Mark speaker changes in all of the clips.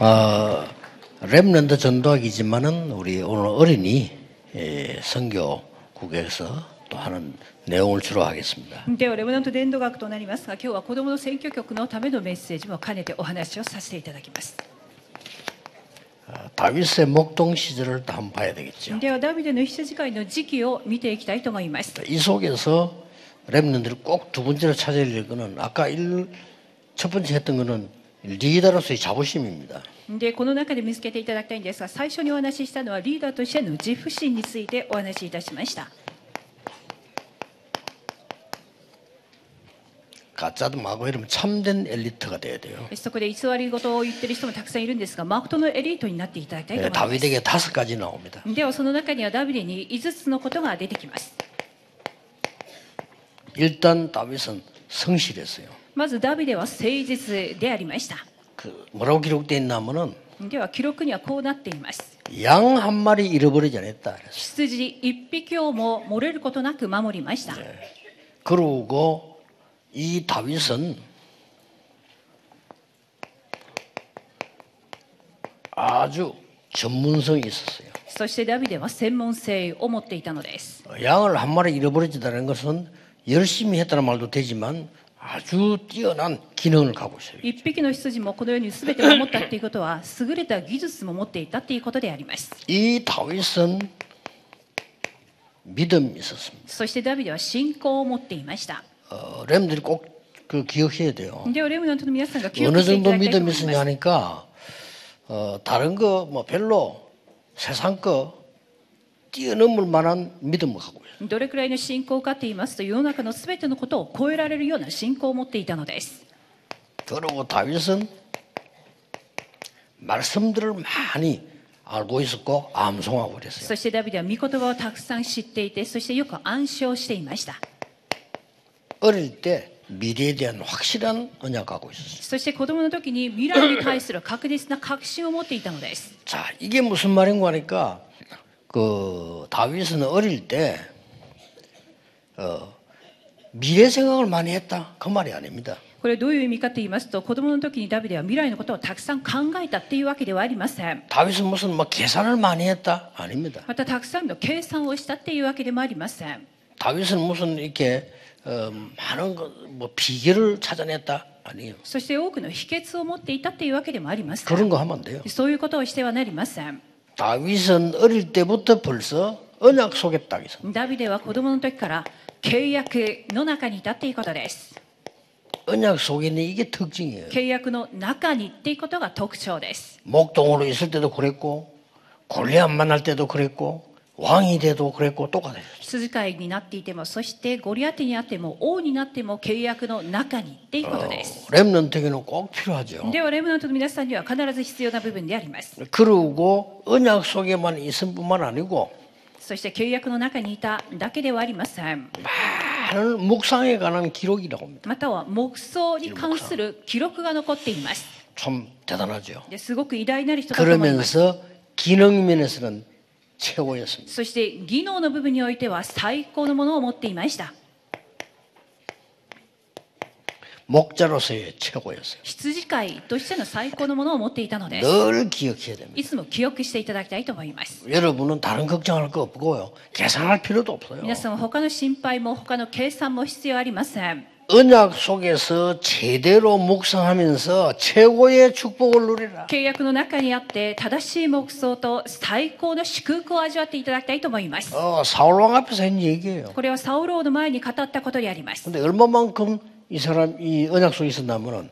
Speaker 1: 어, 랩런드 전도학이지만은 우리 오늘 어린이 예, 선교국에서 또 하는 내용을 주로 하겠습니다.
Speaker 2: ではレムナント伝道学となりますが今日は子どもの選挙局のためのメッセージも兼ねてお話をさせていただきます
Speaker 1: 어, 다윗의 목동 시절을 또 한번 봐야 되겠죠.
Speaker 2: ではダビデの羊飼いの時期を見ていきたいと思います
Speaker 1: 이 속에서 랩런들이 꼭 두 번째로 찾아야 될 거는 아까 일, 첫 번째 했던 거는 리더로서의 자부심입니다.
Speaker 2: でこの中で見つけていただきたいんですが最初にお話ししたのはリーダーとしての自負心についてお話しいたしました
Speaker 1: 가짜도 마고 이러면 참된 엘리트가 돼야 돼요.
Speaker 2: そこで偽り事を言ってる人もたくさんいるんですがマクトのエリートになっていただきたいと
Speaker 1: 예,
Speaker 2: 思います
Speaker 1: 다윗에게 다섯 가지 나옵니다.
Speaker 2: ではその中にはダビデに5つのことが出てきます
Speaker 1: 일단 다윗은 성실했어요.
Speaker 2: まずダビデは誠実でありました
Speaker 1: 그 뭐라고 기록되어 있냐면은
Speaker 2: では記録にはこうなっています
Speaker 1: 양 한 마리 잃어버리지 않았다. 그랬어요.
Speaker 2: 羊一匹をも漏れることなく守りました
Speaker 1: 그러고 이 다윗은 아주 전문성이 있었어요.
Speaker 2: そしてダビデは専門性を持っていたのです
Speaker 1: 양을 한 마리 잃어버리지다는 것은 열심히 했다는 말도 되지만 아주 뛰어난 기능을 갖고 있어요.
Speaker 2: 一匹の羊もこのように全てを守ったっていうことは優れた技術も持っていたっていうことであります
Speaker 1: 이 다윗은 믿음이 있었습니다.
Speaker 2: そしてダビデは信仰を持っていました
Speaker 1: 어, 렘들이 꼭 그 기억해야 돼요.
Speaker 2: ではレムナントの皆さんが記
Speaker 1: 어느
Speaker 2: 憶していた
Speaker 1: 정도
Speaker 2: だきたいと
Speaker 1: 믿음이
Speaker 2: 思い
Speaker 1: 있으냐
Speaker 2: ます
Speaker 1: 하니까 어, 다른 거 뭐 별로 세상 거 뛰어넘을 만한 믿음을 갖고 있어요.
Speaker 2: どれくらいの信仰かと言いますと世の中の全てのことを超えられるような信仰を持っていたのです
Speaker 1: 그리고 다윗은 말씀들을 많이 알고 있었고 암송하고 그랬어요.
Speaker 2: そしてダビデは御言葉をたくさん知っていてそしてよく暗唱していました
Speaker 1: 어릴 때 미래에 대한 확실한 언약 갖고 있었어요.
Speaker 2: そして子供の時に未来に対する確実な確信を持っていたのです
Speaker 1: 자, 이게 무슨 말인가 하니까 그 다윗은 어릴 때 어, 미래 생각을 많이 했다. 그 말이 아닙니다.
Speaker 2: これどういう意味かと言いますと子供の時にダビデは未来のことをたくさん考えたっていうわけではありません
Speaker 1: 다윗은 무슨 뭐 계산을 많이 했다? 아닙니다.
Speaker 2: またたくさんの計算をしたっていうわけでもありません
Speaker 1: 다윗은 무슨 이렇게 어, 많은 거, 뭐 비결을 찾아냈다? 아니에요.
Speaker 2: そして多くの秘訣を持っていたっていうわけでもありません
Speaker 1: 그런 거 하면 안 돼요.
Speaker 2: そういうことをしてはなりません
Speaker 1: 다윗은 어릴 때부터 벌써 언약 속에 딱 있습니다.
Speaker 2: ダビデは子供の時から契約の中にいたっていうことです
Speaker 1: 언약 속에 있는 이게 특징이에요.
Speaker 2: 契約の中にっていうことが特徴です
Speaker 1: 목동으로 있을 때도 그랬고 골리앗 만날 때도 그랬고 왕이 돼도 그랬고 똑같아요.
Speaker 2: 羊飼いになっていてもそしてゴリアテにあっても王になっても契約の中にっていうことです
Speaker 1: 렘넌트에게는 꼭 필요하죠.
Speaker 2: ではレムナントの皆さんには必ず必要な部分であります
Speaker 1: 그리고 언약 속에만 있을 뿐만 아니고
Speaker 2: そして契約の中にいただけではありません
Speaker 1: 많은 묵상에 관한 기록이라고 합니다.
Speaker 2: または黙想に関する記録が残っています
Speaker 1: 참 대단하죠.
Speaker 2: ですごく偉大なる人だと思います
Speaker 1: 그러면서 기능 면에서는 최고였습니다.
Speaker 2: そして技能の部分においては最高のものを持っていました
Speaker 1: 목자로서의 최고였어요.
Speaker 2: 羊飼いとしての最高のものを持っていたのです
Speaker 1: 늘 기억해야 됩니다.
Speaker 2: いつも記憶していただきたいと思います
Speaker 1: 여러분은 다른 걱정할 거 없고요. 계산할 필요도 없어요.
Speaker 2: 皆さんは他の心配も他の計算も必要ありません
Speaker 1: 언약 속에서 제대로 묵상하면서 최고의 축복을 누리라.
Speaker 2: 契約の中にあって正しい黙想と最高の祝福を味わっていただきたいと思います
Speaker 1: 어, 사울왕 앞에서 한 얘기예요.
Speaker 2: これはサウローの前に語ったことであります
Speaker 1: 근데 얼마만큼 이 사람 이 언약 속에 있었냐면은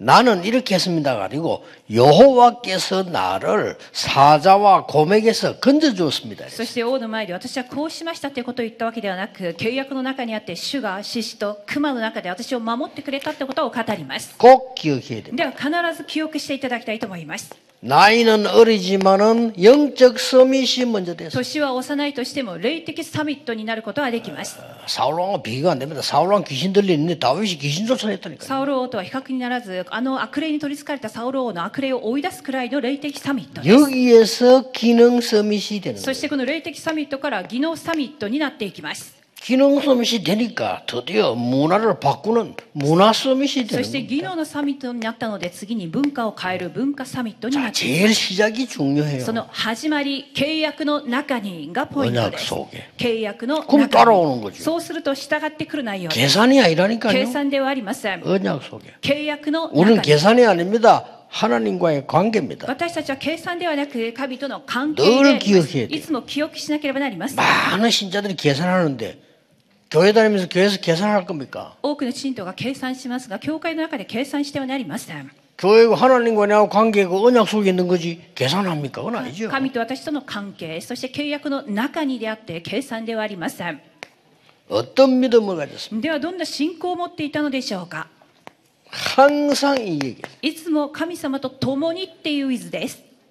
Speaker 1: 나는 이렇게 했습니다가 아니고 여호와께서 나를 사자와 곰에게서 건져 주었습니다.
Speaker 2: そして王の前で私はこうしましたということを言ったわけではなく契約の中にあって主が獅子と熊の中で私を守ってくれたってことを語ります
Speaker 1: 꼭 기억해야 됩니다.
Speaker 2: では必ず記憶していただきたいと思います
Speaker 1: 나이는 어리지만은 영적 서밋이 먼저 됐어요.
Speaker 2: 年は幼いとしても霊的サミットになることはできます
Speaker 1: 사울왕과 비교가 안 됩니다. 사울왕 귀신 들리는데 다윗이 귀신 쫓아냈다니까요.
Speaker 2: サウル王とは比較にならずあの悪霊に取りつかれたサウル王の悪霊を追い出すくらいの霊的サミットです
Speaker 1: 여기에서 기능 서밋이 되는
Speaker 2: そ
Speaker 1: 거예요.
Speaker 2: してこの霊的サミットから技能サミットになっていきます
Speaker 1: 기능 서밋이 되니까 드디어 문화를 바꾸는 문화 서밋이
Speaker 2: そして
Speaker 1: 되는
Speaker 2: 技能のサミットになったので次に文化を変える文化サミットにな
Speaker 1: 자,
Speaker 2: って
Speaker 1: 제일 시작이 중요해요.
Speaker 2: その始まり契約の中にがポイントです
Speaker 1: 언약속에
Speaker 2: 契約の
Speaker 1: 그럼
Speaker 2: 中
Speaker 1: 따라오는
Speaker 2: に
Speaker 1: 거죠.
Speaker 2: そうすると従ってくる内容です
Speaker 1: 계산이 아니라니까요.
Speaker 2: 計算ではありません
Speaker 1: 언약 속에.
Speaker 2: 契約の
Speaker 1: 우리는
Speaker 2: 中に
Speaker 1: 계산이 아닙니다. 하나님과의 관계입니다.
Speaker 2: 私たちは計算ではなく神との関係
Speaker 1: 늘
Speaker 2: であります
Speaker 1: 기억해야 돼요.
Speaker 2: いつも記憶しなければなりません
Speaker 1: 많은 신자들이 계산하는데 교회 다니면서 교회에서 계산할 겁니까?
Speaker 2: 多くの信徒が計算しますが教会の中で計算してはなりません
Speaker 1: 교회가 하나님과 나하고 관계가 언약 속에 있는 거지 계산합니까? 그건 아니죠.
Speaker 2: 神と私との関係そして契約の中にであって計算ではありません
Speaker 1: 어떤 믿음을 가졌습니까?
Speaker 2: ではどんな信仰を持っていたのでしょうか
Speaker 1: 항상 이 얘기.
Speaker 2: いつも神様と共にっていうイズです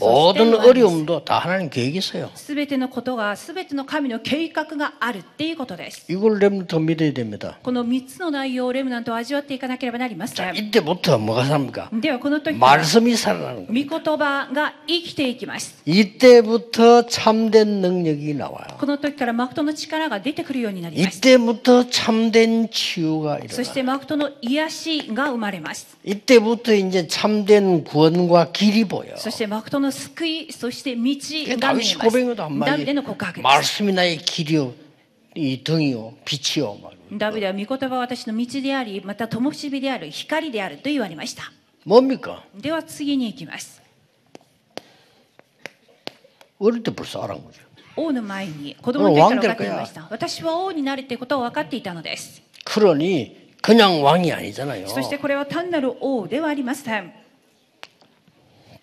Speaker 1: 모든 어려움도 다 하나님 계획이 있어요.
Speaker 2: すべてのことがすべての神の計画があるっていうことです
Speaker 1: 이걸 렘부터 믿어야 됩니다.
Speaker 2: この3つの内容をレムナントは味わっていかなければなりませ
Speaker 1: 자,
Speaker 2: ん
Speaker 1: 이때부터 뭐가 삽니까?
Speaker 2: ではこの時から
Speaker 1: 말씀이 살아나는 거예요.
Speaker 2: 御言葉が生きていきます
Speaker 1: 이때부터 참된 능력이 나와요.
Speaker 2: この時からマクトの力が出てくるようになります
Speaker 1: 이때부터 참된 치유가
Speaker 2: そし
Speaker 1: 일어나요.
Speaker 2: てマクトの癒しが生まれます
Speaker 1: 이때부터 이제 참된 구원과 길이 보여.
Speaker 2: そしてマクト の救いそして道
Speaker 1: 이게
Speaker 2: が見
Speaker 1: 다윗이
Speaker 2: えます
Speaker 1: 고백이다
Speaker 2: ダビデの告白
Speaker 1: 한마디.
Speaker 2: です
Speaker 1: 말씀이 나의 길이요, 이 등이요, 빛이요. 막.
Speaker 2: ダビデは御言葉は私の道でありまた灯火である光であると言われました
Speaker 1: 뭡니까?
Speaker 2: では次に行きます
Speaker 1: 어릴 때 벌써 알은 거죠.
Speaker 2: 王の前に子供の時から分かっていました私は王になるってことを分かっていたのです
Speaker 1: 그러니 그냥 왕이 아니잖아요.
Speaker 2: そしてこれは単なる王ではありません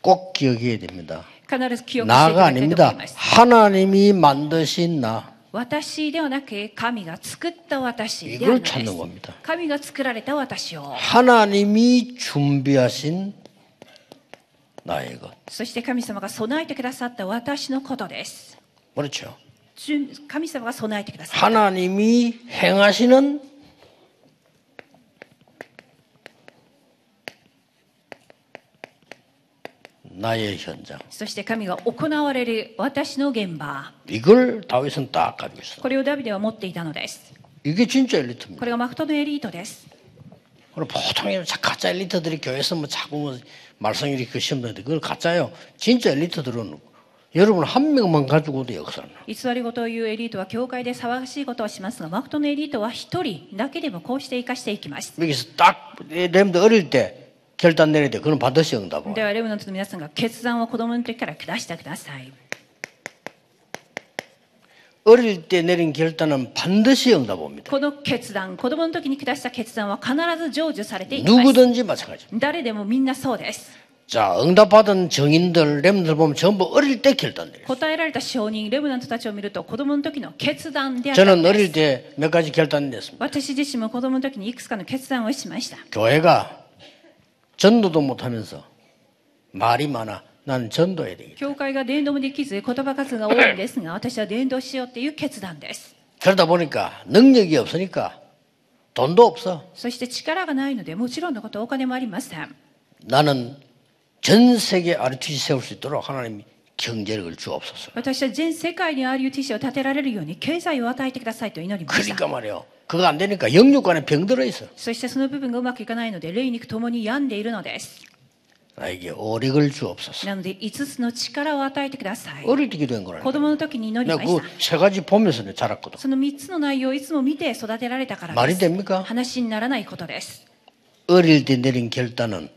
Speaker 1: 꼭 기억해야 됩니다.
Speaker 2: 必ず記憶していた
Speaker 1: 나가
Speaker 2: だきたいと思
Speaker 1: 아닙니다.
Speaker 2: います
Speaker 1: 하나님이 만드신 나.
Speaker 2: 私ではなく神が作った私であるの
Speaker 1: 이걸
Speaker 2: です
Speaker 1: 찾는 겁니다.
Speaker 2: 神が作られた私を
Speaker 1: 하나님이 준비하신 나의 것.
Speaker 2: そして神様が備えてくださった私のことです
Speaker 1: 그렇죠.
Speaker 2: 順神様が備えてくださった
Speaker 1: 하나님이 행하시는 나의 현장.
Speaker 2: そして神が行われる私の現場
Speaker 1: 이걸 다윗은 딱 가지고 있어.
Speaker 2: これをダビデは持っていたのです
Speaker 1: 이게 진짜 엘리트입니다.
Speaker 2: これがマクトのエリートです
Speaker 1: 그럼 보통 이런 가짜 엘리트들이 교회에서 뭐 자꾸 뭐 말썽 이렇게 시험 되는데 그걸 가짜요. 진짜 엘리트들은 여러분 한 명만 가지고도 역사는.
Speaker 2: 偽り事を言うエリートは教会で騒がしいことをしますがマクトのエリートは一人だけでもこうして生かしていきます
Speaker 1: 여기서 딱 렘도 어릴 때 결단 내릴 때 그건 반드시 응답.
Speaker 2: ではレムナントの皆さんが決断を子供の時から下してください
Speaker 1: 어릴 때 내린 결단은 반드시 응답 옵니다.
Speaker 2: この決断子供の時に下した決断は必ず成就されていきます
Speaker 1: 누구든지 마찬가지.
Speaker 2: 誰でもみんなそうです
Speaker 1: 자, 응답받은 정인들, 렘들 보면 전부 어릴 때 결단 내렸어요.
Speaker 2: 答えられた証人レムナントたちを見ると子供の時の決断であった
Speaker 1: 저는
Speaker 2: んです
Speaker 1: 어릴 때 몇 가지 결단 냈습니다.
Speaker 2: 私自身も子供の時にいくつかの決断をしました
Speaker 1: 교회가 전도도 못하면서 말이 많아. 나는 전도해야 되겠다.
Speaker 2: 教会が伝道もできず言葉数が多いんですが私は伝道しようっていう決断です
Speaker 1: 그러다 보니까 능력이 없으니까 돈도 없어.
Speaker 2: そして力がないのでもちろんのことお金もありません
Speaker 1: 나는 전 세계 RTC 세울 수 있도록 하나님이 경제력을 주옵소서.
Speaker 2: 私は全世界に RUTC を建てられるように経済を与えてくださいと祈りました
Speaker 1: 그러니까 말이요. 그거 안 되니까 영육간에 병 들어 있어.
Speaker 2: そしてその部分がうまくいかないので霊肉ともに病んでいるのです
Speaker 1: 나에게 오력을 주옵소서.
Speaker 2: なので5つの力を与えてください
Speaker 1: 어릴 때 기도한 거라니까.
Speaker 2: 子供の時に祈り
Speaker 1: 내가
Speaker 2: ました
Speaker 1: 그 세 가지 보면서 내가 자랐거든.
Speaker 2: その3つの内容をいつも見て育てられたからで
Speaker 1: 말이
Speaker 2: す
Speaker 1: 됩니까?
Speaker 2: 話にならないことです
Speaker 1: 어릴 때 내린 결단은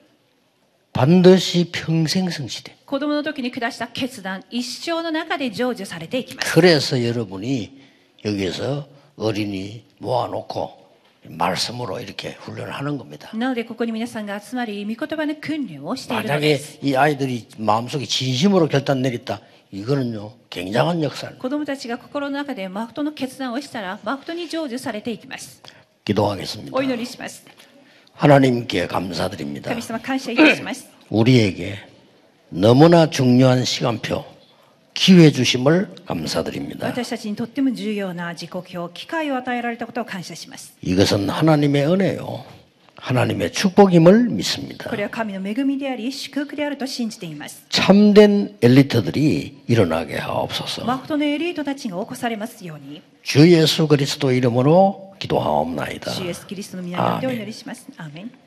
Speaker 1: 반드시 평생 성시돼.
Speaker 2: 子供の時に下した決断一生の中で成就されていきます
Speaker 1: 그래서 여러분이 여기서 어린이 모아놓고 말씀으로 이렇게 훈련을 하는 겁니다.
Speaker 2: なのでここに皆さんが集まり御言葉の訓練をしているので
Speaker 1: 만약에
Speaker 2: す
Speaker 1: 이 아이들이 마음속에 진심으로 결단 내렸다. 이거는요 굉장한 역사입니다.
Speaker 2: 子供たちが心の中で誠の決断をしたら誠に成就されていきます
Speaker 1: 기도하겠습니다.
Speaker 2: お祈りします
Speaker 1: 하나님께 감사드립니다.
Speaker 2: 神様感謝いたします
Speaker 1: 우리에게 너무나 중요한 시간표, 기회 주심을 감사드립니다. 이것은 하나님의 은혜요. 하나님의 축복임을 믿습니다. 참된 엘리트들이 일어나게 하옵소서. 주 예수 그리스도 이름으로 기도하옵나이다.
Speaker 2: 아멘.